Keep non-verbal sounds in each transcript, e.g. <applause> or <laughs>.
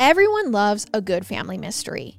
Everyone loves a good family mystery,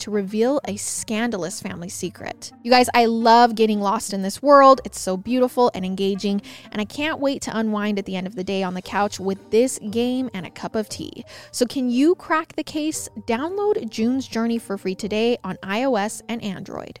to reveal a scandalous family secret. You guys, I love getting lost in this world. It's so beautiful and engaging, and I can't wait to unwind at the end of the day on the couch with this game and a cup of tea. So, can you crack the case? Download June's Journey for free today on iOS and Android.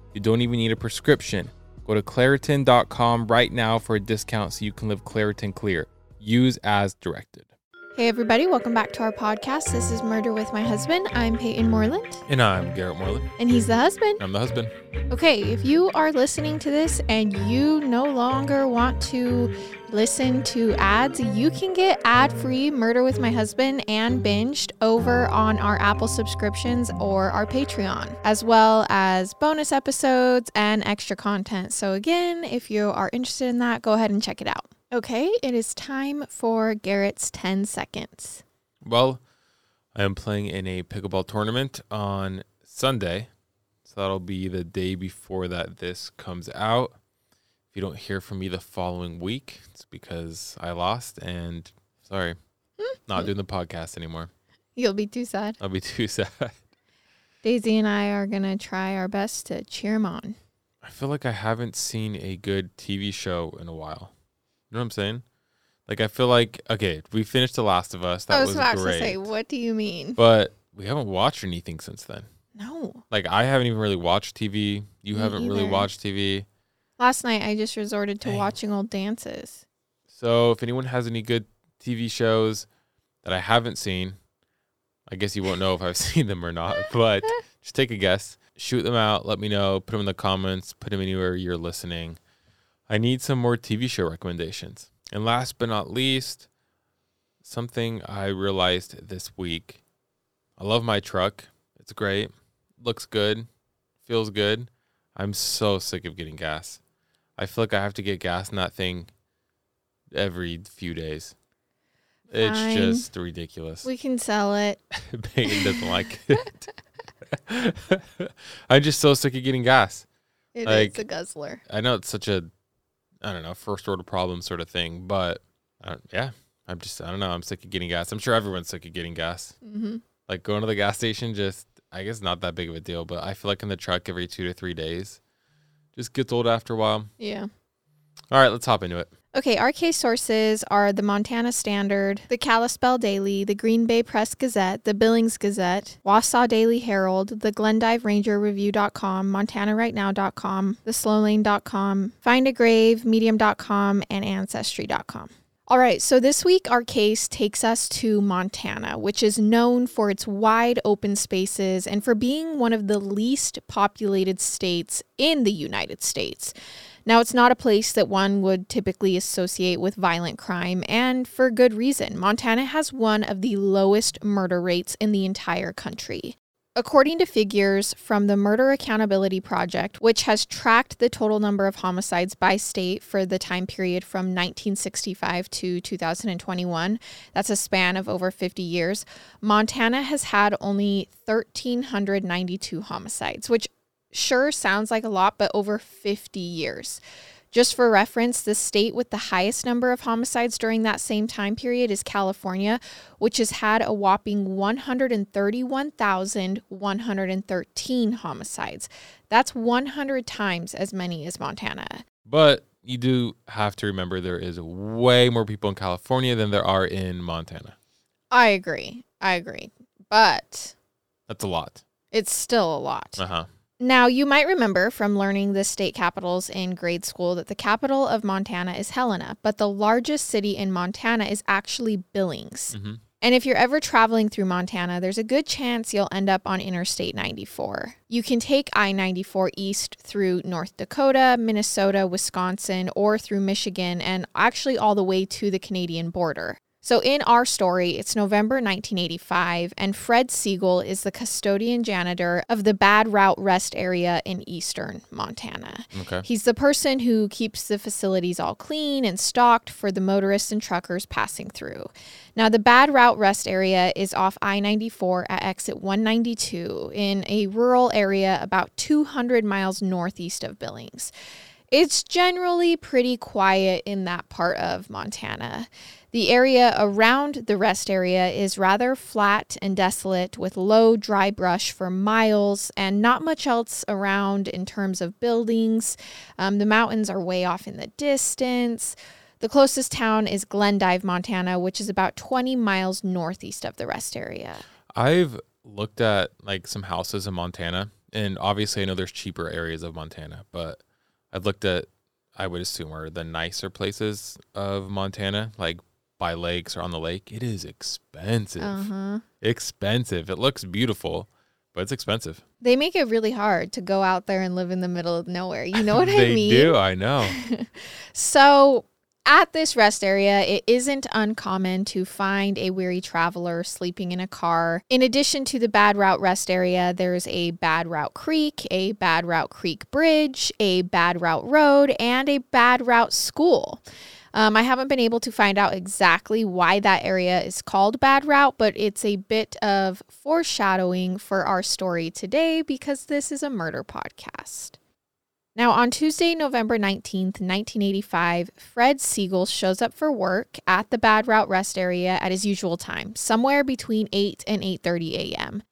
You don't even need a prescription. Go to Claritin.com right now for a discount so you can live Claritin Clear. Use as directed. Hey, everybody, welcome back to our podcast. This is Murder with My Husband. I'm Payton Moreland, And I'm Garrett Moreland. and he's the husband. I'm the husband. Okay, if you are listening to this and you no longer want to listen to ads, you can get ad free Murder with My Husband and Binged over on our Apple subscriptions or our Patreon, as well as bonus episodes and extra content. So, again, if you are interested in that, go ahead and check it out. Okay, it is time for Garrett's 10 seconds. Well, I am playing in a pickleball tournament on Sunday. So that'll be the day before that this comes out. If you don't hear from me the following week, it's because I lost and sorry, not hmm. doing the podcast anymore. You'll be too sad. I'll be too <laughs> sad. Daisy and I are going to try our best to cheer him on. I feel like I haven't seen a good TV show in a while. You know what I'm saying? Like I feel like okay, we finished The Last of Us. That I was, was about great. to say, what do you mean? but we haven't watched anything since then. No. Like I haven't even really watched TV. You Me haven't really watched TV. Last night I just resorted to Dang. watching old dances. So if anyone has any good TV shows that I haven't seen, I guess you won't know if I've <laughs> seen them or not. But <laughs> just take a guess. Shoot them out. Let me know. Put them in the comments. Put them anywhere you're listening. I need some more TV show recommendations. And last but not least, something I realized this week. I love my truck. It's great. Looks good. Feels good. I'm so sick of getting gas. I feel like I have to get gas in that thing every few days. It's Fine. just ridiculous. We can sell it. <laughs> Payton doesn't like it. <laughs> I'm just so sick of getting gas. It is Like- a guzzler. I know it's such a, I don't know, first order problem sort of thing, but don't, yeah, I'm just, I don't know. I'm sick of getting gas. I'm sure everyone's sick of getting gas. hmm Like going to the gas station, just, I guess not that big of a deal, but I feel like in the truck every two to three days just gets old after a while. Yeah. All right, let's hop into it. Okay, our case sources are the Montana Standard, the Kalispell Daily, the Green Bay Press Gazette, the Billings Gazette, Wausau Daily Herald, the Glendive Ranger Review.com, MontanaRightNow.com, the Slowlane.com, Find a Grave, Medium.com, and Ancestry.com. All right, so this week our case takes us to Montana, which is known for its wide open spaces and for being one of the least populated states in the United States. Now, it's not a place that one would typically associate with violent crime, and for good reason. Montana has one of the lowest murder rates in the entire country. According to figures from the Murder Accountability Project, which has tracked the total number of homicides by state for the time period from 1965 to 2021, that's a span of over 50 years, Montana has had only 1,392 homicides, which sure sounds like a lot, but over 50 years. Just for reference, the state with the highest number of homicides during that same time period is California, which has had a whopping 131,113 homicides. That's 100 times as many as Montana. But you do have to remember there is way more people in California than there are in Montana. I agree. I agree. But That's a lot. it's still a lot. Uh huh. Now, you might remember from learning the state capitals in grade school that the capital of Montana is Helena, but the largest city in Montana is actually Billings. hmm And if you're ever traveling through Montana, there's a good chance you'll end up on Interstate 94. You can take I 94 east through North Dakota, Minnesota, Wisconsin, or through Michigan, and actually all the way to the Canadian border. So, in our story, it's November 1985, and Fred Siegel is the custodian janitor of the Bad Route Rest area in eastern Montana. Okay. He's the person who keeps the facilities all clean and stocked for the motorists and truckers passing through. Now, the Bad Route Rest area is off I 94 at exit 192 in a rural area about 200 miles northeast of Billings. It's generally pretty quiet in that part of Montana. The area around the rest area is rather flat and desolate with low, dry brush for miles and not much else around in terms of buildings. Um, the mountains are way off in the distance. The closest town is Glendive, Montana, which is about 20 miles northeast of the rest area. I've looked at like some houses in Montana, and obviously I know there's cheaper areas of Montana, but I've looked at I would assume are the nicer places of Montana, like by lakes or on the lake. It is expensive. Uh-huh. Expensive. It looks beautiful, but it's expensive. They make it really hard to go out there and live in the middle of nowhere. You know what <laughs> I mean? They do. I know. <laughs> So, at this rest area, it isn't uncommon to find a weary traveler sleeping in a car. In addition to the Bad Route rest area, there's a Bad Route Creek, a Bad Route Creek Bridge, a Bad Route Road, and a Bad Route School. Um, I haven't been able to find out exactly why that area is called Bad Route, but it's a bit of foreshadowing for our story today because this is a murder podcast. Now, on Tuesday, November 19th, 1985, Fred Siegel shows up for work at the Bad Route rest area at his usual time, somewhere between 8 and 8:30 a.m.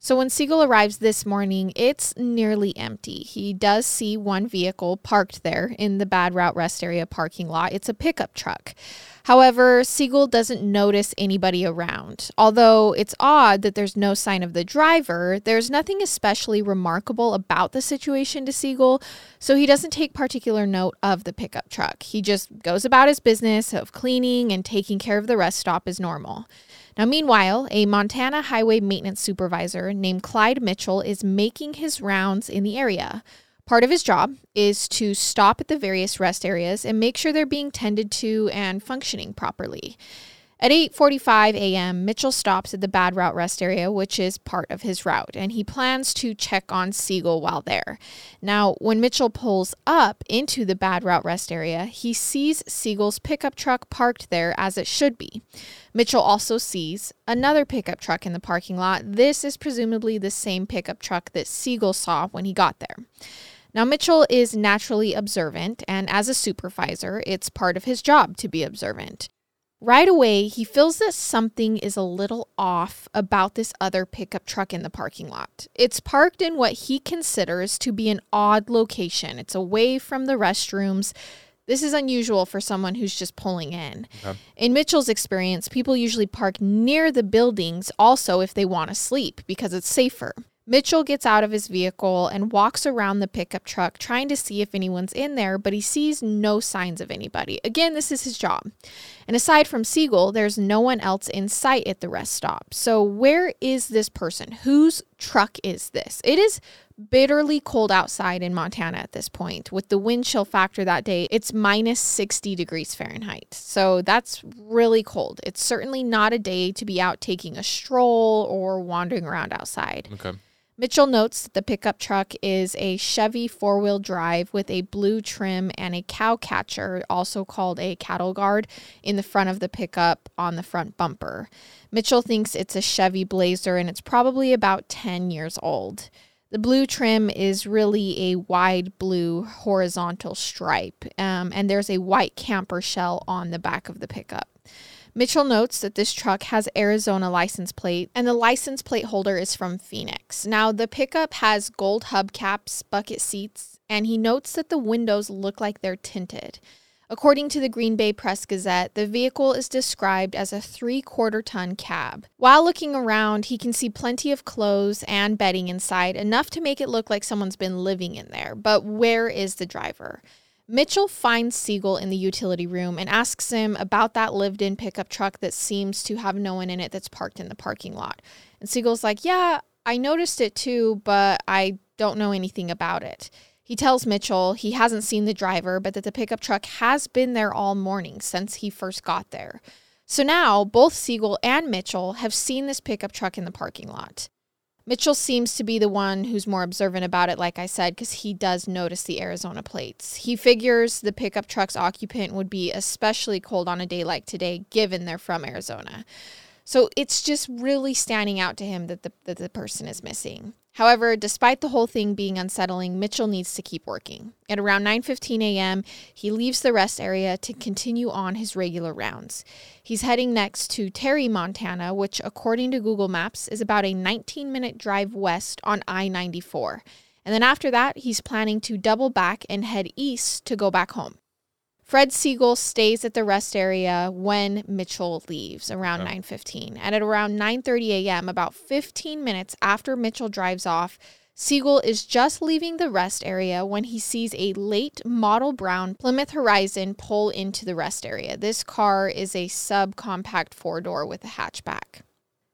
So when Siegel arrives this morning, it's nearly empty. He does see one vehicle parked there in the Bad Route rest area parking lot. It's a pickup truck. However, Siegel doesn't notice anybody around. Although it's odd that there's no sign of the driver, there's nothing especially remarkable about the situation to Siegel, so he doesn't take particular note of the pickup truck. He just goes about his business of cleaning and taking care of the rest stop as normal. Now, meanwhile, a Montana highway maintenance supervisor named Clyde Mitchell is making his rounds in the area. Part of his job is to stop at the various rest areas and make sure they're being tended to and functioning properly. At 8:45 a.m., Mitchell stops at the Bad Route rest area, which is part of his route, and he plans to check on Siegel while there. Now, when Mitchell pulls up into the Bad Route rest area, he sees Siegel's pickup truck parked there as it should be. Mitchell also sees another pickup truck in the parking lot. This is presumably the same pickup truck that Siegel saw when he got there. Now, Mitchell is naturally observant, and as a supervisor, it's part of his job to be observant. Right away, he feels that something is a little off about this other pickup truck in the parking lot. It's parked in what he considers to be an odd location. It's away from the restrooms. This is unusual for someone who's just pulling in. Okay. In Mitchell's experience, people usually park near the buildings also if they want to sleep because it's safer. Mitchell gets out of his vehicle and walks around the pickup truck trying to see if anyone's in there, but he sees no signs of anybody. Again, this is his job. And aside from Siegel, there's no one else in sight at the rest stop. So, where is this person? Whose truck is this? It is bitterly cold outside in Montana at this point. With the wind chill factor that day, it's minus 60 degrees Fahrenheit. So that's really cold. It's certainly not a day to be out taking a stroll or wandering around outside. Okay. Mitchell notes that the pickup truck is a Chevy four wheel drive with a blue trim and a cow catcher, also called a cattle guard, in the front of the pickup on the front bumper. Mitchell thinks it's a Chevy Blazer and it's probably about 10 years old. The blue trim is really a wide blue horizontal stripe, um, and there's a white camper shell on the back of the pickup. Mitchell notes that this truck has Arizona license plate and the license plate holder is from Phoenix. Now, the pickup has gold hubcaps, bucket seats, and he notes that the windows look like they're tinted. According to the Green Bay Press Gazette, the vehicle is described as a three quarter ton cab. While looking around, he can see plenty of clothes and bedding inside, enough to make it look like someone's been living in there. But where is the driver? Mitchell finds Siegel in the utility room and asks him about that lived in pickup truck that seems to have no one in it that's parked in the parking lot. And Siegel's like, Yeah, I noticed it too, but I don't know anything about it. He tells Mitchell he hasn't seen the driver, but that the pickup truck has been there all morning since he first got there. So now both Siegel and Mitchell have seen this pickup truck in the parking lot. Mitchell seems to be the one who's more observant about it, like I said, because he does notice the Arizona plates. He figures the pickup truck's occupant would be especially cold on a day like today, given they're from Arizona. So it's just really standing out to him that the, that the person is missing. However, despite the whole thing being unsettling, Mitchell needs to keep working. At around 9:15 a.m., he leaves the rest area to continue on his regular rounds. He's heading next to Terry, Montana, which according to Google Maps is about a 19-minute drive west on I-94. And then after that, he's planning to double back and head east to go back home. Fred Siegel stays at the rest area when Mitchell leaves around 9:15. And at around 9:30 a.m., about 15 minutes after Mitchell drives off, Siegel is just leaving the rest area when he sees a late model brown Plymouth Horizon pull into the rest area. This car is a subcompact four-door with a hatchback.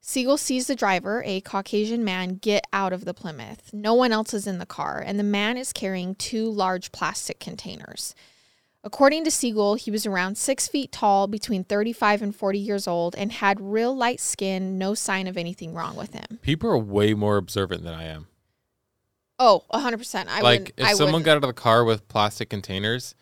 Siegel sees the driver, a Caucasian man, get out of the Plymouth. No one else is in the car, and the man is carrying two large plastic containers. According to Siegel, he was around six feet tall, between 35 and 40 years old, and had real light skin, no sign of anything wrong with him. People are way more observant than I am. Oh, 100%. I like if I someone would, got out of the car with plastic containers,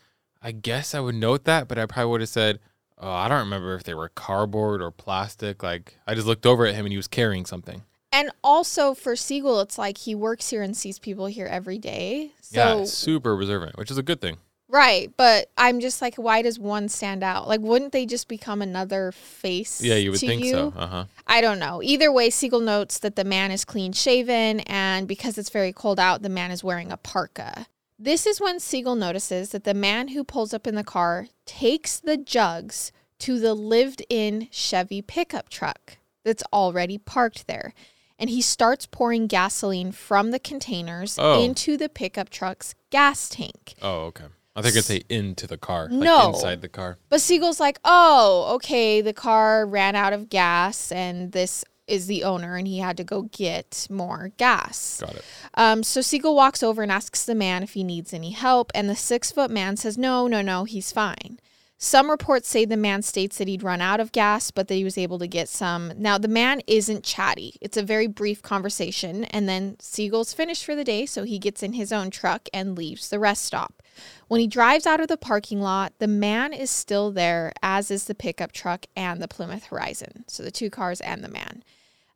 I guess I would note that, but I probably would have said, "Oh, I don't remember if they were cardboard or plastic." Like I just looked over at him and he was carrying something. And also for Siegel, it's like he works here and sees people here every day. So yeah, super observant, which is a good thing. Right, but I'm just like, why does one stand out? Like, wouldn't they just become another face? Yeah, you would think you? so. Uh huh. I don't know. Either way, Siegel notes that the man is clean shaven, and because it's very cold out, the man is wearing a parka. This is when Siegel notices that the man who pulls up in the car takes the jugs to the lived in Chevy pickup truck that's already parked there. And he starts pouring gasoline from the containers Oh. into the pickup truck's gas tank. Oh, okay. I think I'd say into the car, like No. inside the car. But Siegel's like, oh, okay, the car ran out of gas and this is the owner and he had to go get more gas. Got it. Um, so Siegel walks over and asks the man if he needs any help, and the six foot man says, no, no, no, he's fine. Some reports say the man states that he'd run out of gas, but that he was able to get some. Now, the man isn't chatty. It's a very brief conversation, and then Siegel's finished for the day, so he gets in his own truck and leaves the rest stop. When he drives out of the parking lot, the man is still there, as is the pickup truck and the Plymouth Horizon. So the two cars and the man.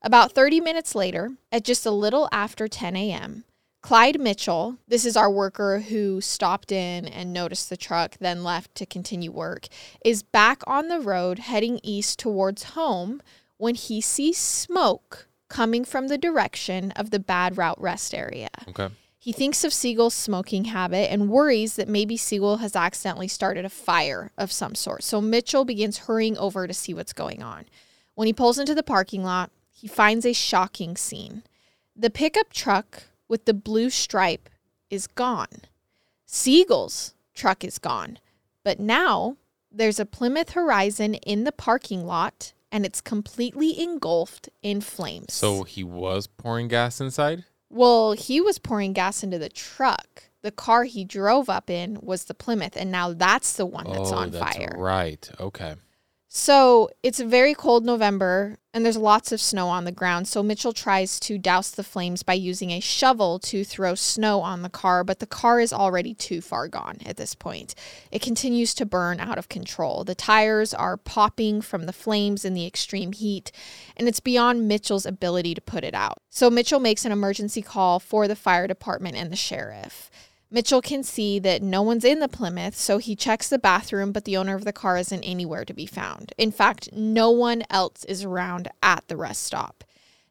About 30 minutes later, at just a little after 10 a.m., Clyde Mitchell, this is our worker who stopped in and noticed the truck, then left to continue work, is back on the road heading east towards home when he sees smoke coming from the direction of the Bad Route Rest area. Okay. He thinks of Siegel's smoking habit and worries that maybe Siegel has accidentally started a fire of some sort. So Mitchell begins hurrying over to see what's going on. When he pulls into the parking lot, he finds a shocking scene. The pickup truck with the blue stripe is gone. Siegel's truck is gone. But now there's a Plymouth Horizon in the parking lot and it's completely engulfed in flames. So he was pouring gas inside. Well, he was pouring gas into the truck. The car he drove up in was the Plymouth, and now that's the one that's oh, on that's fire. right. Okay. So it's a very cold November and there's lots of snow on the ground. So Mitchell tries to douse the flames by using a shovel to throw snow on the car, but the car is already too far gone at this point. It continues to burn out of control. The tires are popping from the flames in the extreme heat, and it's beyond Mitchell's ability to put it out. So Mitchell makes an emergency call for the fire department and the sheriff. Mitchell can see that no one's in the Plymouth, so he checks the bathroom, but the owner of the car isn't anywhere to be found. In fact, no one else is around at the rest stop.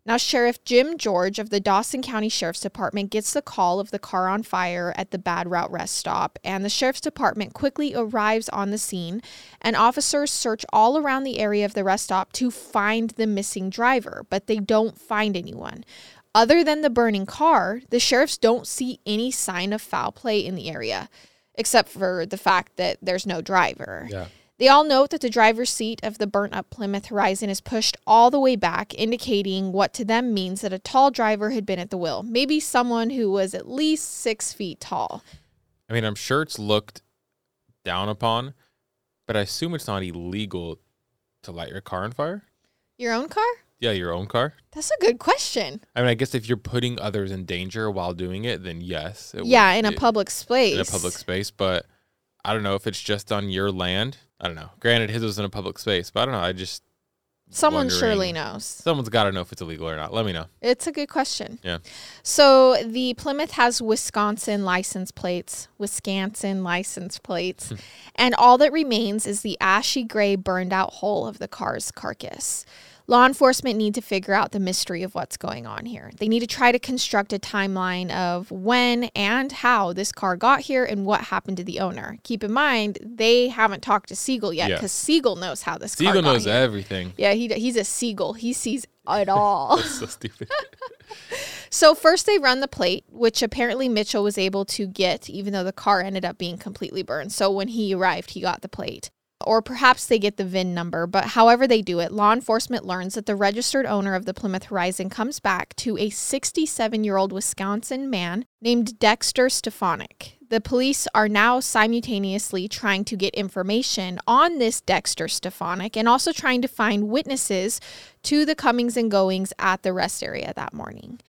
Now, Sheriff Jim George of the Dawson County Sheriff's Department gets the call of the car on fire at the Bad Route rest stop, and the Sheriff's Department quickly arrives on the scene, and officers search all around the area of the rest stop to find the missing driver, but they don't find anyone. Other than the burning car, the sheriffs don't see any sign of foul play in the area, except for the fact that there's no driver. Yeah. They all note that the driver's seat of the burnt up Plymouth Horizon is pushed all the way back, indicating what to them means that a tall driver had been at the wheel, maybe someone who was at least six feet tall. I mean, I'm sure it's looked down upon, but I assume it's not illegal to light your car on fire. Your own car? Yeah, your own car. That's a good question. I mean, I guess if you're putting others in danger while doing it, then yes. It yeah, would- in a it- public space. in a public space. But I don't know if it's just on your land. I don't know. Granted, his was in a public space, but I don't know. I just Someone surely knows. someone's got to know if it's illegal or not. Let me know. It's a good question. Yeah. So the Plymouth has Wisconsin license plates, Wisconsin license plates, Hmm. and all that remains is the ashy gray burned out hull of the car's carcass. Law enforcement need to figure out the mystery of what's going on here. They need to try to construct a timeline of when and how this car got here and what happened to the owner. Keep in mind, they haven't talked to Siegel yet Yeah. because Siegel knows how this car Siegel knows here. everything. Yeah, he, he's a Siegel. He sees it <laughs> all. That's so stupid. <laughs> So first they run the plate, which apparently Mitchell was able to get, even though the car ended up being completely burned. So when he arrived, he got the plate. Or perhaps they get the VIN number, but however they do it, law enforcement learns that the registered owner of the Plymouth Horizon comes back to a 67 year old Wisconsin man named Dexter Stefonek. The police are now simultaneously trying to get information on this Dexter Stefonek and also trying to find witnesses to the comings and goings at the rest area that morning.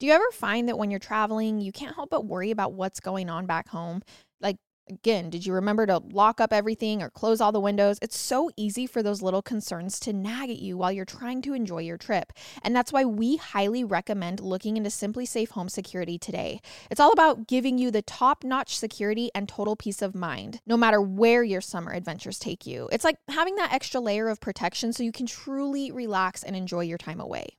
Do you ever find that when you're traveling, you can't help but worry about what's going on back home? Like, again, did you remember to lock up everything or close all the windows? It's so easy for those little concerns to nag at you while you're trying to enjoy your trip. And that's why we highly recommend looking into SimpliSafe Home Security today. It's all about giving you the top notch security and total peace of mind, no matter where your summer adventures take you. It's like having that extra layer of protection so you can truly relax and enjoy your time away.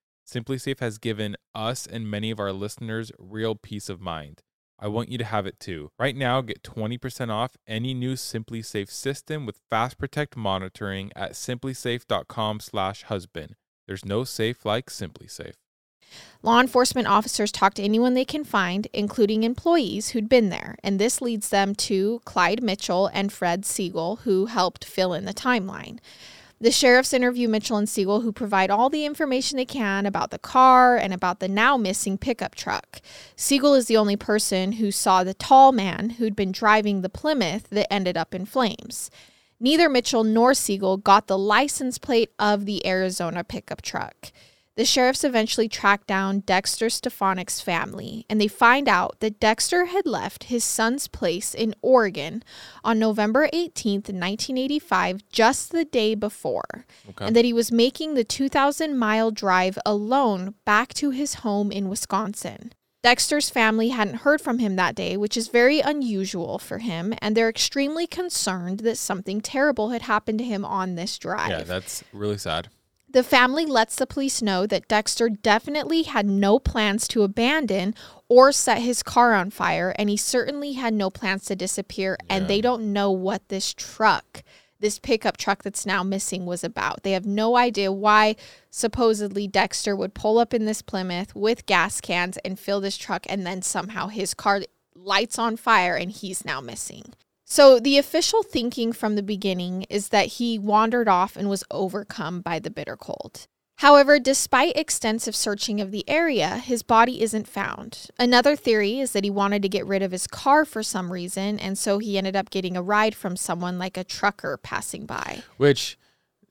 SimpliSafe has given us and many of our listeners real peace of mind. I want you to have it too. Right now, get 20% off any new SimpliSafe system with Fast Protect monitoring at simplisafe.com/husband. There's no safe like SimpliSafe. Law enforcement officers talk to anyone they can find, including employees who'd been there, and this leads them to Clyde Mitchell and Fred Siegel, who helped fill in the timeline. The sheriffs interview Mitchell and Siegel, who provide all the information they can about the car and about the now missing pickup truck. Siegel is the only person who saw the tall man who'd been driving the Plymouth that ended up in flames. Neither Mitchell nor Siegel got the license plate of the Arizona pickup truck. The sheriffs eventually track down Dexter Stefonek's family, and they find out that Dexter had left his son's place in Oregon on November 18th, 1985, just the day before, Okay. and that he was making the 2,000 mile drive alone back to his home in Wisconsin. Dexter's family hadn't heard from him that day, which is very unusual for him, and they're extremely concerned that something terrible had happened to him on this drive. yeah, that's really sad. The family lets the police know that Dexter definitely had no plans to abandon or set his car on fire, and he certainly had no plans to disappear. And they don't know what this truck, this pickup truck that's now missing, was about. They have no idea why supposedly Dexter would pull up in this Plymouth with gas cans and fill this truck, and then somehow his car lights on fire and he's now missing. So, the official thinking from the beginning is that he wandered off and was overcome by the bitter cold. However, despite extensive searching of the area, his body isn't found. Another theory is that he wanted to get rid of his car for some reason, and so he ended up getting a ride from someone like a trucker passing by. Which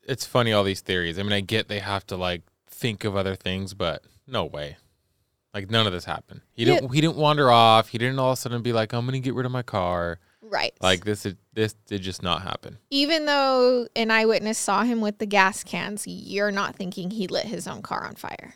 it's funny all these theories. I mean, I get they have to like think of other things, but no way. Like none of this happened. He didn't he didn't wander off. He didn't all of a sudden be like, I'm gonna get rid of my car. Right. Like this is this did just not happen. even though an eyewitness saw him with the gas cans, you're not thinking he lit his own car on fire.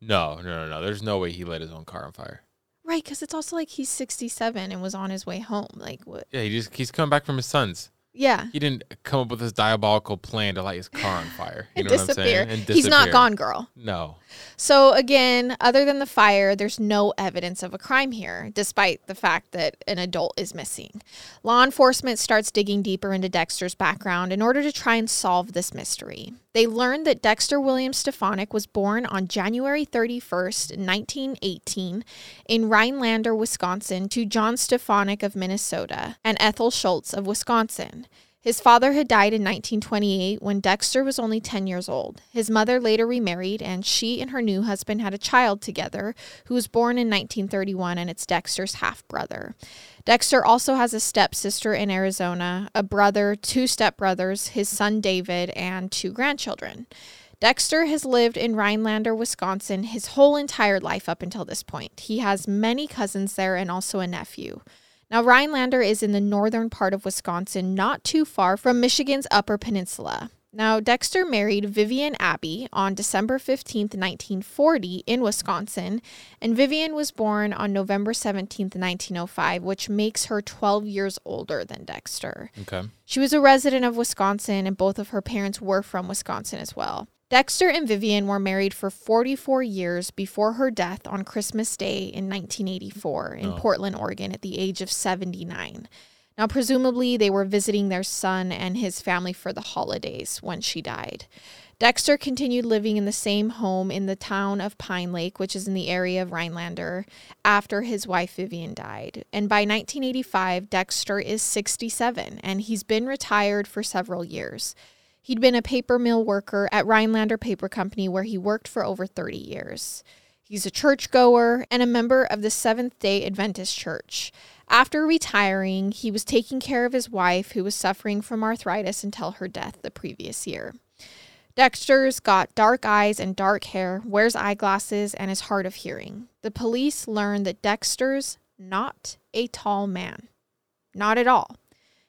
No, no, no, no. There's no way he lit his own car on fire. Right, because it's also like he's 67 and was on his way home. Like, what? Yeah, he just he's coming back from his son's. Yeah. He didn't come up with this diabolical plan to light his car on fire. You And <laughs> know what I'm disappear. saying? And He's not gone, girl. No. So, again, other than the fire, there's no evidence of a crime here, despite the fact that an adult is missing. Law enforcement starts digging deeper into Dexter's background in order to try and solve this mystery. They learn that Dexter William Stefonek was born on January 31st, 1918, in Rhinelander, Wisconsin, to John Stefonek of Minnesota and Ethel Schultz of Wisconsin. His father had died in 1928 when Dexter was only 10 years old. His mother later remarried, and she and her new husband had a child together who was born in 1931, and it's Dexter's half brother. Dexter also has a stepsister in Arizona, a brother, two stepbrothers, his son David, and two grandchildren. Dexter has lived in Rhinelander, Wisconsin his whole entire life up until this point. He has many cousins there and also a nephew. Now, Rhinelander is in the northern part of Wisconsin, not too far from Michigan's Upper Peninsula. Now, Dexter married Vivian Abbey on December 15th, 1940, in Wisconsin, and Vivian was born on November 17th, 1905, which makes her 12 years older than Dexter. Okay. She was a resident of Wisconsin, and both of her parents were from Wisconsin as well. Dexter and Vivian were married for 44 years before her death on Christmas Day in 1984 in Oh. Portland, Oregon, at the age of 79. Now, presumably, they were visiting their son and his family for the holidays when she died. Dexter continued living in the same home in the town of Pine Lake, which is in the area of Rhinelander, after his wife Vivian died. And by 1985, Dexter is 67 and he's been retired for several years. He'd been a paper mill worker at Rhinelander Paper Company where he worked for over 30 years. He's a churchgoer and a member of the Seventh day Adventist Church. After retiring, he was taking care of his wife, who was suffering from arthritis until her death the previous year. Dexter's got dark eyes and dark hair, wears eyeglasses, and is hard of hearing. The police learn that Dexter's not a tall man. Not at all.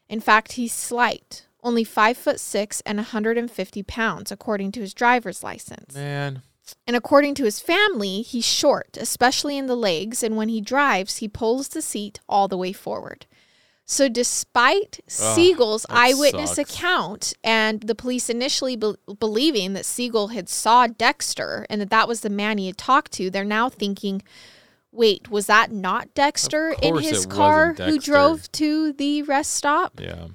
In fact, he's slight, only five foot six and 150 pounds, according to his driver's license. Man. And according to his family, he's short, especially in the legs, and when he drives, he pulls the seat all the way forward. So, despite Siegel's eyewitness sucks. account and the police initially be- believing that Siegel had saw Dexter and that that was the man he had talked to, they're now thinking, wait, was that not Dexter in his car who drove to the rest stop? Yeah.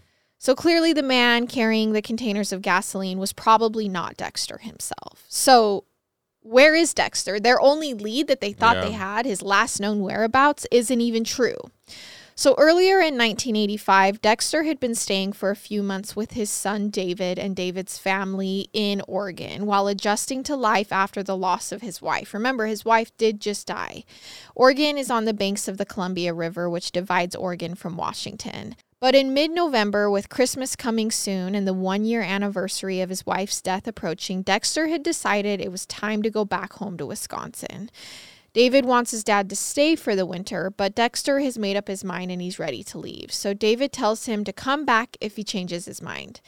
So clearly, the man carrying the containers of gasoline was probably not Dexter himself. So, where is Dexter? Their only lead that they thought Yeah. they had, his last known whereabouts, isn't even true. So, earlier in 1985, Dexter had been staying for a few months with his son David and David's family in Oregon while adjusting to life after the loss of his wife. Remember, his wife did just die. Oregon is on the banks of the Columbia River, which divides Oregon from Washington. But in mid November, with Christmas coming soon and the one year anniversary of his wife's death approaching, Dexter had decided it was time to go back home to Wisconsin. David wants his dad to stay for the winter, but Dexter has made up his mind and he's ready to leave. So David tells him to come back if he changes his mind.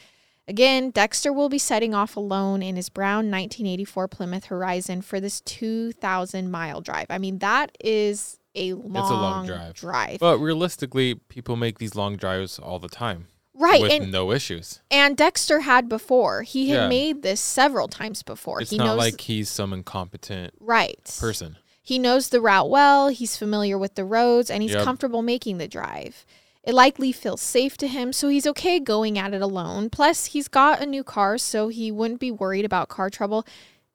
Again, Dexter will be setting off alone in his brown 1984 Plymouth Horizon for this 2,000 mile drive. I mean, that is a long, long drive. drive. But realistically, people make these long drives all the time right. with And no issues. And Dexter had before. He had Yeah. made this several times before. It's he not knows like he's some incompetent right. person. He knows the route well, he's familiar with the roads, and he's Yep. comfortable making the drive. It likely feels safe to him, so he's okay going at it alone. Plus, he's got a new car, so he wouldn't be worried about car trouble.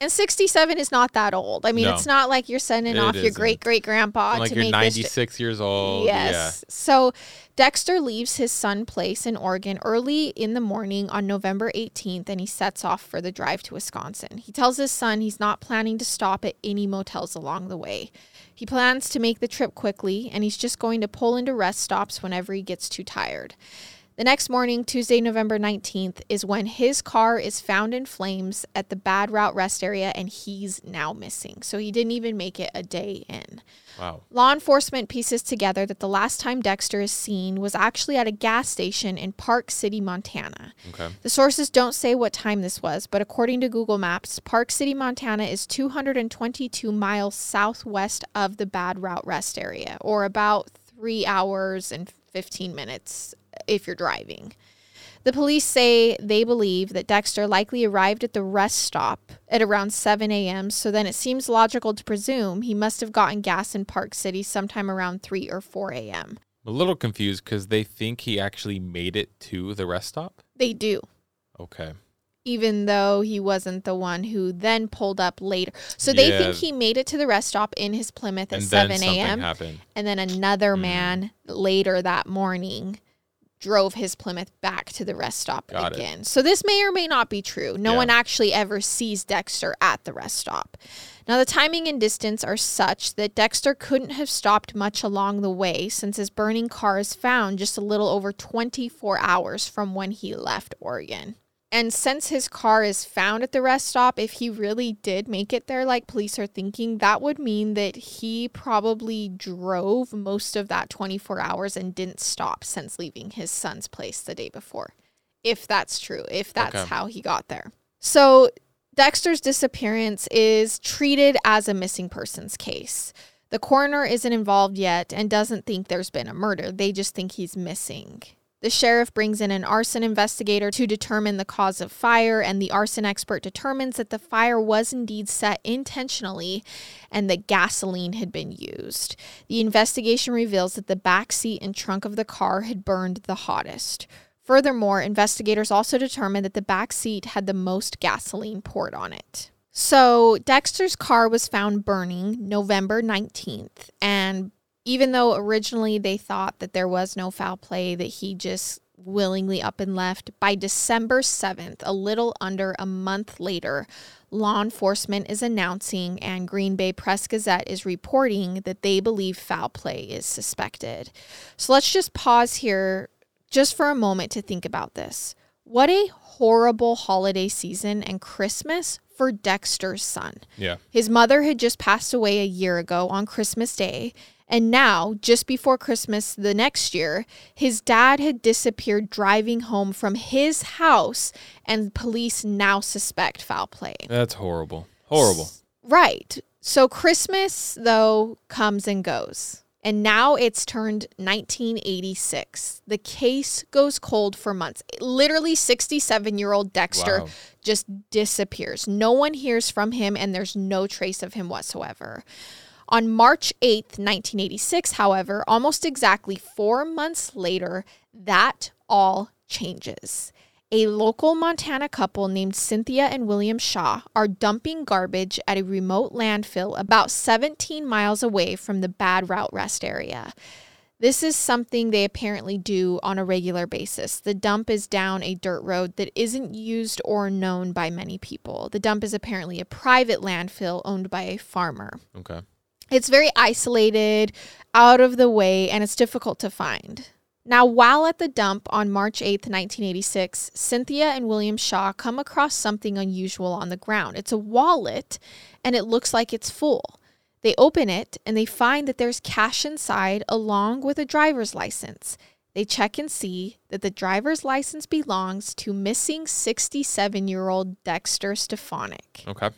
And 67 is not that old. I mean, No. it's not like you're sending It off your isn't. great great grandpa like to you're make 96 this. years old. Yes. So Dexter leaves his son place in Oregon early in the morning on November 18th and he sets off for the drive to Wisconsin. He tells his son he's not planning to stop at any motels along the way. He plans to make the trip quickly and he's just going to pull into rest stops whenever he gets too tired. The next morning, Tuesday, November 19th, is when his car is found in flames at the Bad Route Rest area and he's now missing. So he didn't even make it a day in. Wow. Law enforcement pieces together that the last time Dexter is seen was actually at a gas station in Park City, Montana. Okay. The sources don't say what time this was, but according to Google Maps, Park City, Montana is 222 miles southwest of the Bad Route Rest area, or about three hours and 15 minutes if you're driving. The police say they believe that Dexter likely arrived at the rest stop at around 7 a.m., so then it seems logical to presume he must have gotten gas in Park City sometime around 3 or 4 a.m. I'm a little confused because they think he actually made it to the rest stop. They do, Okay. Even though he wasn't the one who then pulled up later. So they Yeah. think he made it to the rest stop in his Plymouth at and then 7 a.m., and then another Mm. man later that morning drove his Plymouth back to the rest stop Got it. again. So this may or may not be true. No Yeah. one actually ever sees Dexter at the rest stop. Now the timing and distance are such that Dexter couldn't have stopped much along the way since his burning car is found just a little over 24 hours from when he left Oregon. And since his car is found at the rest stop, if he really did make it there, like police are thinking, that would mean that he probably drove most of that 24 hours and didn't stop since leaving his son's place the day before. If that's true, if that's Okay. how he got there. So Dexter's disappearance is treated as a missing persons case. The coroner isn't involved yet and doesn't think there's been a murder. They just think he's missing. The sheriff brings in an arson investigator to determine the cause of fire, and the arson expert determines that the fire was indeed set intentionally and that gasoline had been used. The investigation reveals that the back seat and trunk of the car had burned the hottest. Furthermore, investigators also determined that the back seat had the most gasoline poured on it. So, Dexter's car was found burning November 19th, and even though originally they thought that there was no foul play, that he just willingly up and left, by December 7th, a little under a month later, law enforcement is announcing and Green Bay Press Gazette is reporting that they believe foul play is suspected. So let's just pause here just for a moment to think about this. What a horrible holiday season and Christmas for Dexter's son. Yeah. His mother had just passed away a year ago on Christmas Day. And now, just before Christmas the next year, his dad had disappeared driving home from his house, and police now suspect foul play. That's horrible. Horrible. Right. So Christmas, though, comes and goes. And now it's turned 1986. The case goes cold for months. Literally, 67 year old Dexter Wow. just disappears. No one hears from him, and there's no trace of him whatsoever. On March 8th, 1986, however, almost exactly four months later, that all changes. A local Montana couple named Cynthia and William Shaw are dumping garbage at a remote landfill about 17 miles away from the Bad Route Rest area. This is something they apparently do on a regular basis. The dump is down a dirt road that isn't used or known by many people. The dump is apparently a private landfill owned by a farmer. Okay. It's very isolated, out of the way, and it's difficult to find. Now, while at the dump on March 8th, 1986, Cynthia and William Shaw come across something unusual on the ground. It's a wallet, and it looks like it's full. They open it and they find that there's cash inside along with a driver's license. They check and see that the driver's license belongs to missing 67 year old Dexter Stefonek. Okay.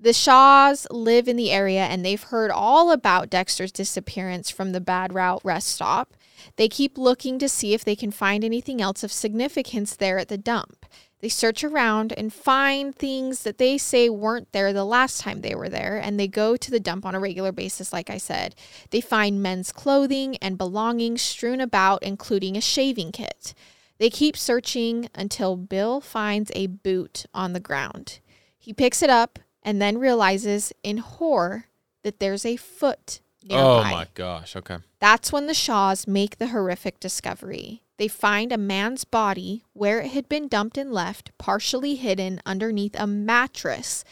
The Shaws live in the area and they've heard all about Dexter's disappearance from the Bad Route rest stop. They keep looking to see if they can find anything else of significance there at the dump. They search around and find things that they say weren't there the last time they were there, and they go to the dump on a regular basis, like I said. They find men's clothing and belongings strewn about, including a shaving kit. They keep searching until Bill finds a boot on the ground. He picks it up and then realizes in horror that there's a foot nearby. Oh my gosh. Okay. That's when the Shaws make the horrific discovery. They find a man's body where it had been dumped and left, partially hidden underneath a mattress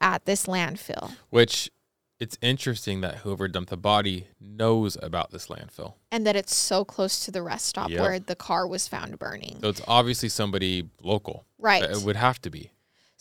at this landfill. Which it's interesting that whoever dumped the body knows about this landfill. And that it's so close to the rest stop Yep. where the car was found burning. So it's obviously somebody local. Right. It would have to be.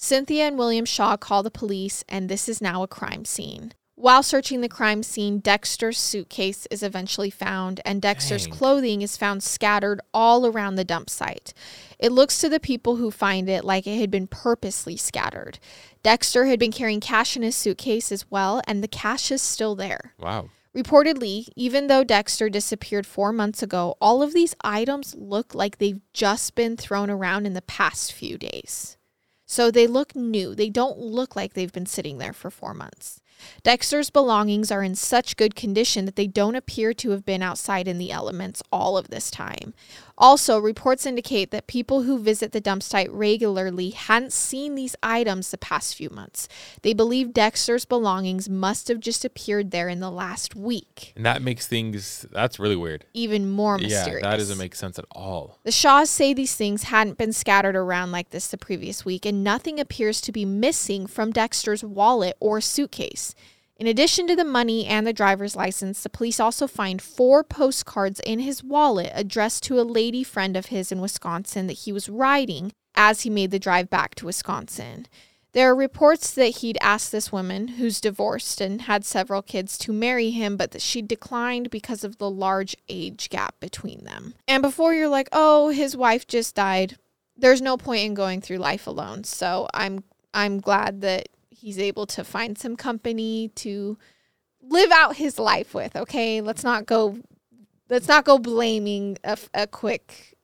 Cynthia and William Shaw call the police, and this is now a crime scene. While searching the crime scene, Dexter's suitcase is eventually found, and Dexter's Dang. clothing is found scattered all around the dump site. It looks to the people who find it like it had been purposely scattered. Dexter had been carrying cash in his suitcase as well, and the cash is still there. Wow. Reportedly, even though Dexter disappeared four months ago, all of these items look like they've just been thrown around in the past few days. So they look new. They don't look like they've been sitting there for four months. Dexter's belongings are in such good condition that they don't appear to have been outside in the elements all of this time. Also, reports indicate that people who visit the dump site regularly hadn't seen these items the past few months. They believe Dexter's belongings must have just appeared there in the last week. And that makes things that's really weird. Even more mysterious. Yeah, that doesn't make sense at all. The Shaws say these things hadn't been scattered around like this the previous week, and nothing appears to be missing from Dexter's wallet or suitcase. In addition to the money and the driver's license, the police also find four postcards in his wallet addressed to a lady friend of his in Wisconsin that he was writing as he made the drive back to Wisconsin. There are reports that he'd asked this woman, who's divorced and had several kids, to marry him, but that she declined because of the large age gap between them. And before you're like, oh, his wife just died, there's no point in going through life alone. So I'm I'm glad that he's able to find some company to live out his life with. Okay, let's not go let's not go blaming a quick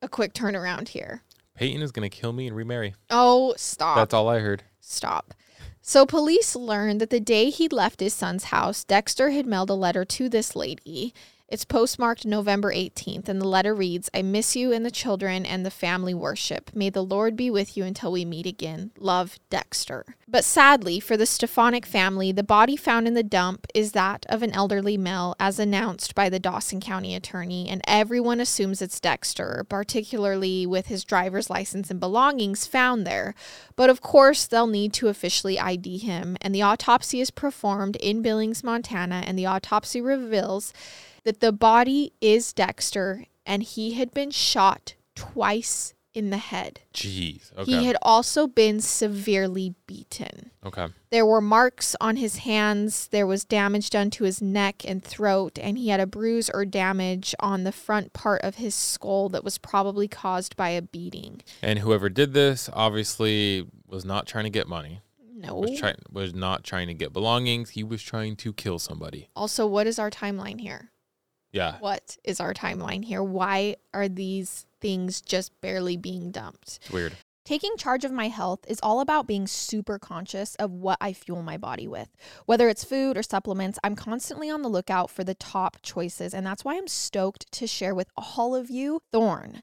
a quick turnaround here. Payton is gonna kill me and remarry. Oh, stop. That's all I heard. Stop. So, police learned that the day he left his son's house, Dexter had mailed a letter to this lady. It's postmarked November 18th, and the letter reads I miss you and the children and the family worship. May the Lord be with you until we meet again. Love, Dexter. But sadly, for the Stefonek family, the body found in the dump is that of an elderly male, as announced by the Dawson County attorney, and everyone assumes it's Dexter, particularly with his driver's license and belongings found there. But of course, they'll need to officially ID him, and the autopsy is performed in Billings, Montana, and the autopsy reveals that the body is Dexter and he had been shot twice in the head. Jeez. Okay. He had also been severely beaten. okay. There were marks on his hands, there was damage done to his neck and throat, and he had a bruise or damage on the front part of his skull that was probably caused by a beating. And whoever did this obviously was not trying to get money. No. Was trying was not trying to get belongings. He was trying to kill somebody. Also, what is our timeline here? Yeah. What is our timeline here? Why are these things just barely being dumped? It's weird. Taking charge of my health is all about being super conscious of what I fuel my body with. Whether it's food or supplements, I'm constantly on the lookout for the top choices, and that's why I'm stoked to share with all of you Thorne.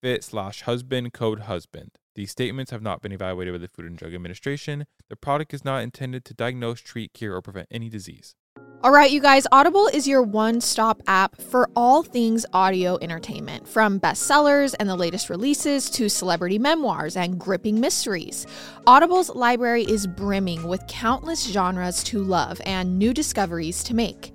fit slash husband code husband. These statements have not been evaluated by the Food and Drug Administration. The product is not intended to diagnose, treat, cure, or prevent any disease. All right, you guys, Audible is your one stop app for all things audio entertainment, from bestsellers and the latest releases to celebrity memoirs and gripping mysteries. Audible's library is brimming with countless genres to love and new discoveries to make.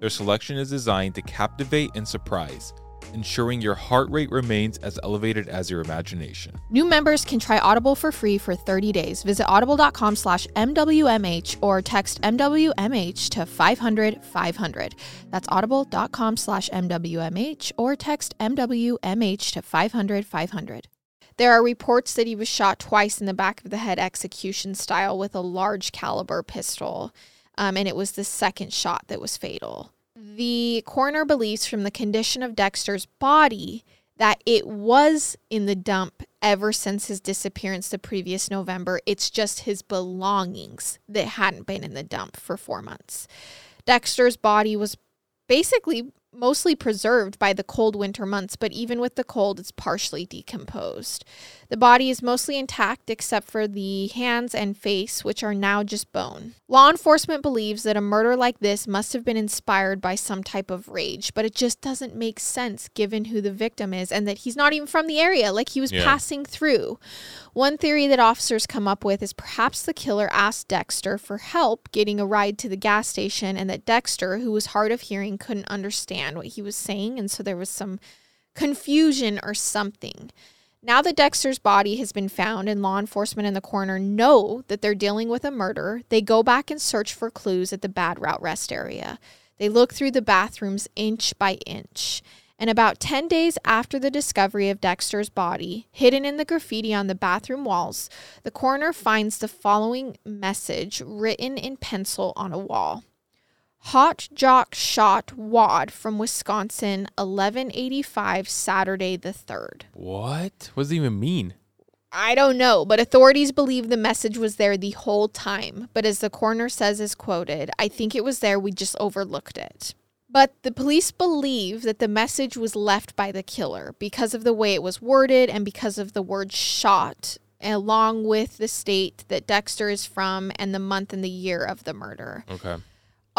Their selection is designed to captivate and surprise, ensuring your heart rate remains as elevated as your imagination. New members can try Audible for free for 30 days. Visit audible.com slash MWMH or text MWMH to 500 500. That's audible.com slash MWMH or text MWMH to 500 500. There are reports that he was shot twice in the back of the head execution style with a large caliber pistol um, and it was the second shot that was fatal. The coroner believes from the condition of Dexter's body that it was in the dump ever since his disappearance the previous November. It's just his belongings that hadn't been in the dump for four months. Dexter's body was basically mostly preserved by the cold winter months, but even with the cold, it's partially decomposed. The body is mostly intact except for the hands and face, which are now just bone. Law enforcement believes that a murder like this must have been inspired by some type of rage, but it just doesn't make sense given who the victim is and that he's not even from the area, like he was yeah. passing through. One theory that officers come up with is perhaps the killer asked Dexter for help getting a ride to the gas station, and that Dexter, who was hard of hearing, couldn't understand what he was saying, and so there was some confusion or something. Now that Dexter's body has been found and law enforcement and the coroner know that they're dealing with a murder, they go back and search for clues at the bad route rest area. They look through the bathrooms inch by inch. And about 10 days after the discovery of Dexter's body, hidden in the graffiti on the bathroom walls, the coroner finds the following message written in pencil on a wall. Hot Jock shot Wad from Wisconsin, 1185, Saturday the 3rd. What? What does it even mean? I don't know, but authorities believe the message was there the whole time. But as the coroner says, is quoted, I think it was there, we just overlooked it. But the police believe that the message was left by the killer because of the way it was worded and because of the word shot, along with the state that Dexter is from and the month and the year of the murder. Okay.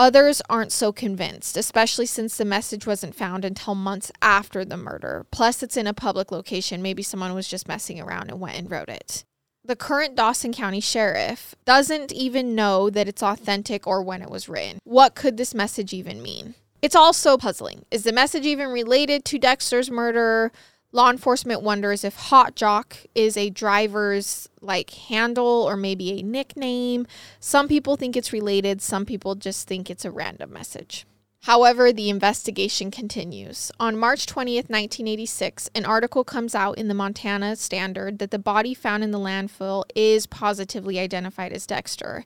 Others aren't so convinced, especially since the message wasn't found until months after the murder. Plus, it's in a public location. Maybe someone was just messing around and went and wrote it. The current Dawson County Sheriff doesn't even know that it's authentic or when it was written. What could this message even mean? It's also puzzling. Is the message even related to Dexter's murder? Law enforcement wonders if Hot Jock is a driver's like handle or maybe a nickname. Some people think it's related, some people just think it's a random message. However, the investigation continues. On March 20th, 1986, an article comes out in the Montana Standard that the body found in the landfill is positively identified as Dexter.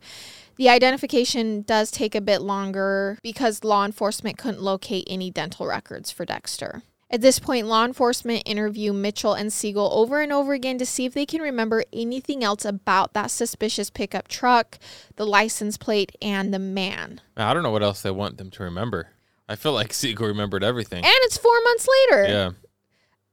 The identification does take a bit longer because law enforcement couldn't locate any dental records for Dexter. At this point, law enforcement interview Mitchell and Siegel over and over again to see if they can remember anything else about that suspicious pickup truck, the license plate, and the man. I don't know what else they want them to remember. I feel like <laughs> Siegel remembered everything. And it's four months later. Yeah.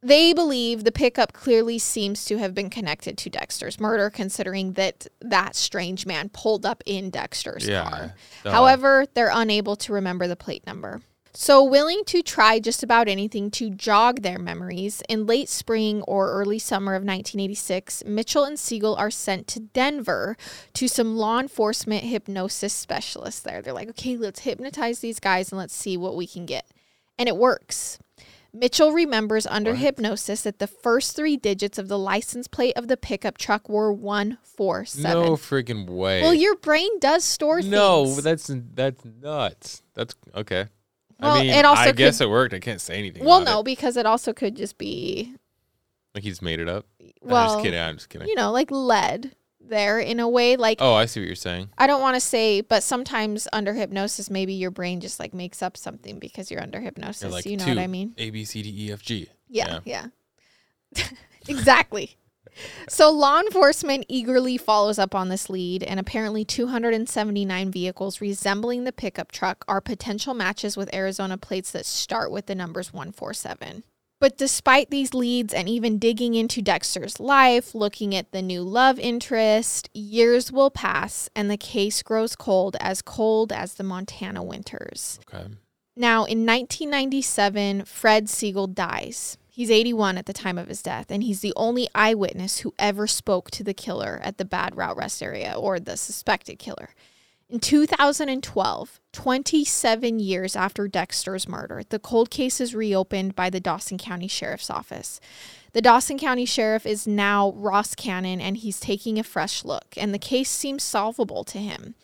They believe the pickup clearly seems to have been connected to Dexter's murder, considering that that strange man pulled up in Dexter's Yeah. car. However, they're unable to remember the plate number. So, willing to try just about anything to jog their memories, in late spring or early summer of 1986, Mitchell and Siegel are sent to Denver to some law enforcement hypnosis specialists there. They're like, okay, let's hypnotize these guys and let's see what we can get. And it works. Mitchell remembers under What? hypnosis that the first three digits of the license plate of the pickup truck were 147. no freaking way. Well, your brain does store no, things. No, that's that's nuts. That's okay. Well, I mean, it also I guess it worked. I can't say anything. Well, no, it. because it also could just be, like he's made it up. I'm well, just kidding. I'm just kidding. you know, like lead there in a way. Like, Oh, I see what you're saying. I don't want to say, but sometimes under hypnosis, maybe your brain just like makes up something because you're under hypnosis. You're like you know what I mean? A B C D E F G. Yeah, yeah. <laughs> exactly. So law enforcement eagerly follows up on this lead, and apparently 279 vehicles resembling the pickup truck are potential matches with Arizona plates that start with the numbers 147. But despite these leads and even digging into Dexter's life, looking at the new love interest, years will pass and the case grows cold, as cold as the Montana winters. Okay. Now, in 1997, Fred Siegel dies. He's 81 at the time of his death, and he's the only eyewitness who ever spoke to the killer at the Bad Route Rest area or the suspected killer. In 2012, 27 years after Dexter's murder, the cold case is reopened by the Dawson County Sheriff's Office. The Dawson County Sheriff is now Ross Cannon, and he's taking a fresh look, and the case seems solvable to him.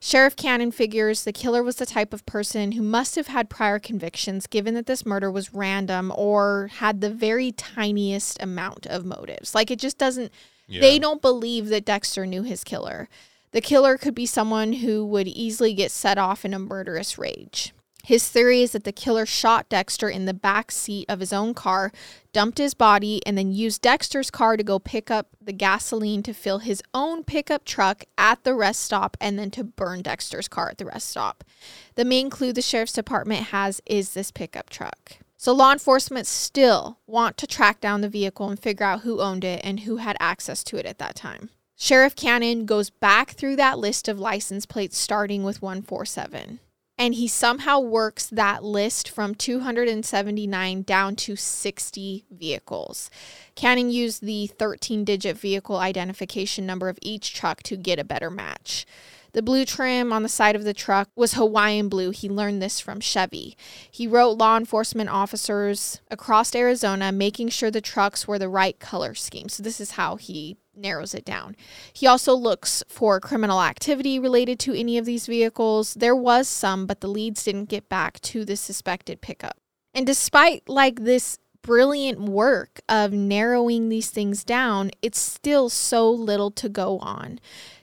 Sheriff Cannon figures the killer was the type of person who must have had prior convictions, given that this murder was random or had the very tiniest amount of motives. Like it just doesn't, Yeah. they don't believe that Dexter knew his killer. The killer could be someone who would easily get set off in a murderous rage. His theory is that the killer shot Dexter in the back seat of his own car, dumped his body, and then used Dexter's car to go pick up the gasoline to fill his own pickup truck at the rest stop and then to burn Dexter's car at the rest stop. The main clue the sheriff's department has is this pickup truck. So law enforcement still want to track down the vehicle and figure out who owned it and who had access to it at that time. Sheriff Cannon goes back through that list of license plates starting with 147 and he somehow works that list from 279 down to 60 vehicles. Cannon used the 13 digit vehicle identification number of each truck to get a better match. The blue trim on the side of the truck was Hawaiian blue. He learned this from Chevy. He wrote law enforcement officers across Arizona making sure the trucks were the right color scheme. So, this is how he narrows it down. He also looks for criminal activity related to any of these vehicles. There was some, but the leads didn't get back to the suspected pickup. And despite like this brilliant work of narrowing these things down, it's still so little to go on.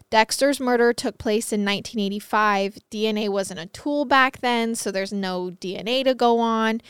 Dexter's murder took place in 1985. DNA wasn't a tool back then, so there's no DNA to go on.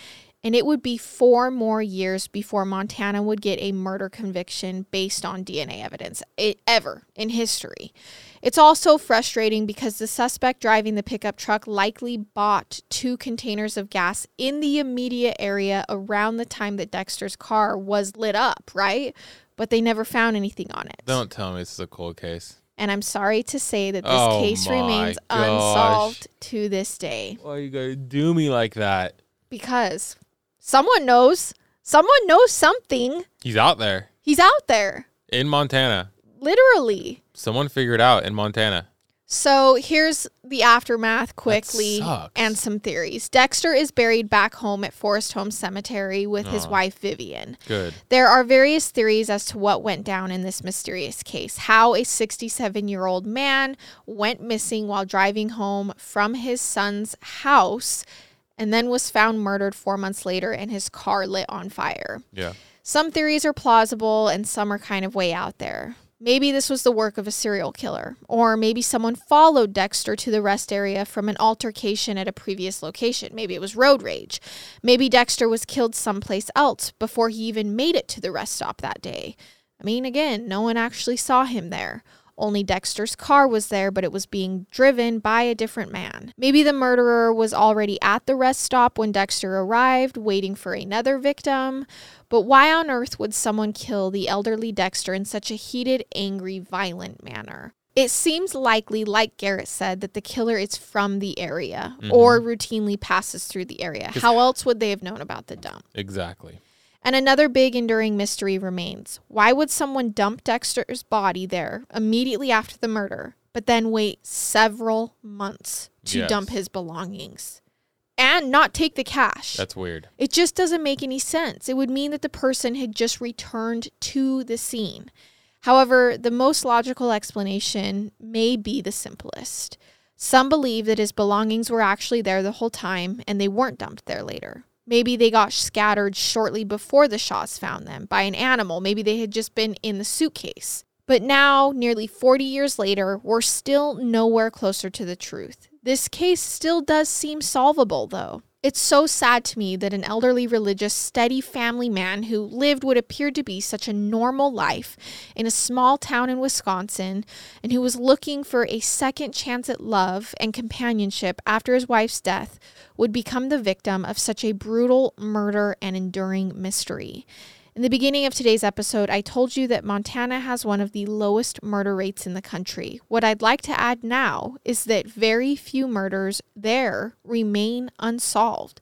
And it would be four more years before Montana would get a murder conviction based on DNA evidence, it, ever in history. It's also frustrating because the suspect driving the pickup truck likely bought two containers of gas in the immediate area around the time that Dexter's car was lit up, right? But they never found anything on it. Don't tell me this is a cold case. And I'm sorry to say that this Oh case remains gosh. unsolved to this day Why you gotta do me like that? because someone knows. Someone knows something. He's out there He's out there, in Montana. literally. Someone figured out in Montana. So here's the aftermath quickly and some theories. Dexter is buried back home at Forest Home Cemetery with his oh. wife Vivian. Good. There are various theories as to what went down in this mysterious case. How a 67 year old man went missing while driving home from his son's house and then was found murdered four months later and his car lit on fire. Yeah. Some theories are plausible and some are kind of way out there. Maybe this was the work of a serial killer, or maybe someone followed Dexter to the rest area from an altercation at a previous location. Maybe it was road rage. Maybe Dexter was killed someplace else before he even made it to the rest stop that day. I mean, again, no one actually saw him there. Only Dexter's car was there, but it was being driven by a different man. Maybe the murderer was already at the rest stop when Dexter arrived, waiting for another victim. But why on earth would someone kill the elderly Dexter in such a heated, angry, violent manner? It seems likely, like Garrett said, that the killer is from the area mm-hmm. or routinely passes through the area. How else would they have known about the dump? Exactly. And another big enduring mystery remains. Why would someone dump Dexter's body there immediately after the murder, but then wait several months to Yes. dump his belongings and not take the cash? That's weird. It just doesn't make any sense. It would mean that the person had just returned to the scene. However, the most logical explanation may be the simplest. Some believe that his belongings were actually there the whole time and they weren't dumped there later. Maybe they got scattered shortly before the Shaws found them by an animal. Maybe they had just been in the suitcase. But now, nearly 40 years later, we're still nowhere closer to the truth. This case still does seem solvable, though. It's so sad to me that an elderly, religious, steady family man who lived what appeared to be such a normal life in a small town in Wisconsin and who was looking for a second chance at love and companionship after his wife's death would become the victim of such a brutal murder and enduring mystery. In the beginning of today's episode, I told you that Montana has one of the lowest murder rates in the country. What I'd like to add now is that very few murders there remain unsolved.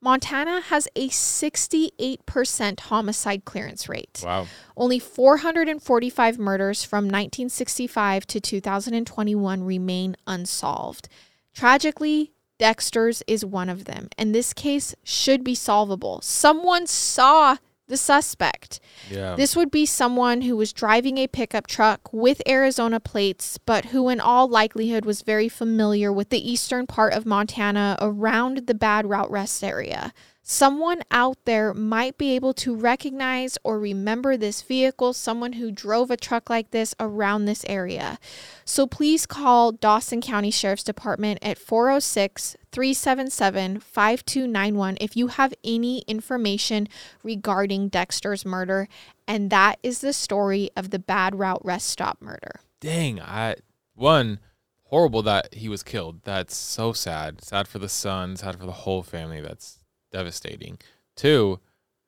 Montana has a 68% homicide clearance rate. Wow. Only 445 murders from 1965 to 2021 remain unsolved. Tragically, Dexter's is one of them, and this case should be solvable. Someone saw the suspect. Yeah. This would be someone who was driving a pickup truck with Arizona plates, but who, in all likelihood, was very familiar with the eastern part of Montana around the Bad Route Rest area. Someone out there might be able to recognize or remember this vehicle, someone who drove a truck like this around this area. So please call Dawson County Sheriff's Department at 406 377 5291 if you have any information regarding Dexter's murder. And that is the story of the Bad Route Rest Stop murder. Dang. I one horrible that he was killed. That's so sad. Sad for the son. Sad for the whole family. That's devastating. Two,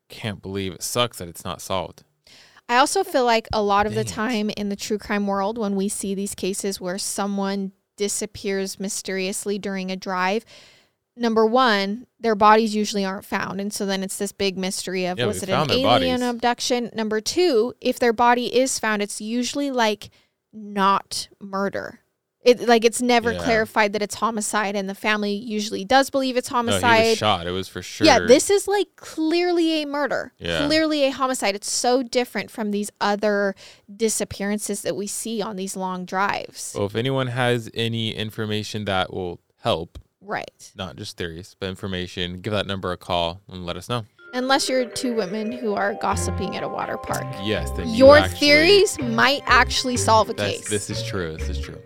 can't believe it sucks that it's not solved. I also feel like a lot of the Dang it. time in the true crime world, when we see these cases where someone disappears mysteriously during a drive, number one, their bodies usually aren't found. And so then it's this big mystery of Yeah, was it an alien bodies. abduction? Number two, if their body is found, it's usually like not murder. It like it's never Yeah. clarified that it's homicide, and the family usually does believe it's homicide. No, he was shot. It was for sure. Yeah, this is like clearly a murder. Yeah. Clearly a homicide. It's so different from these other disappearances that we see on these long drives. Well, if anyone has any information that will help, Right. not just theories, but information, give that number a call and let us know. Unless you're two women who are gossiping at a water park. Yes, then you Your actually- theories might actually solve a case. this is true. This is true.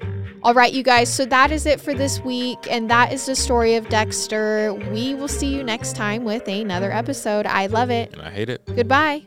All right, you guys. So that is it for this week. And that is the story of Dexter. We will see you next time with another episode. I love it. And I hate it. Goodbye.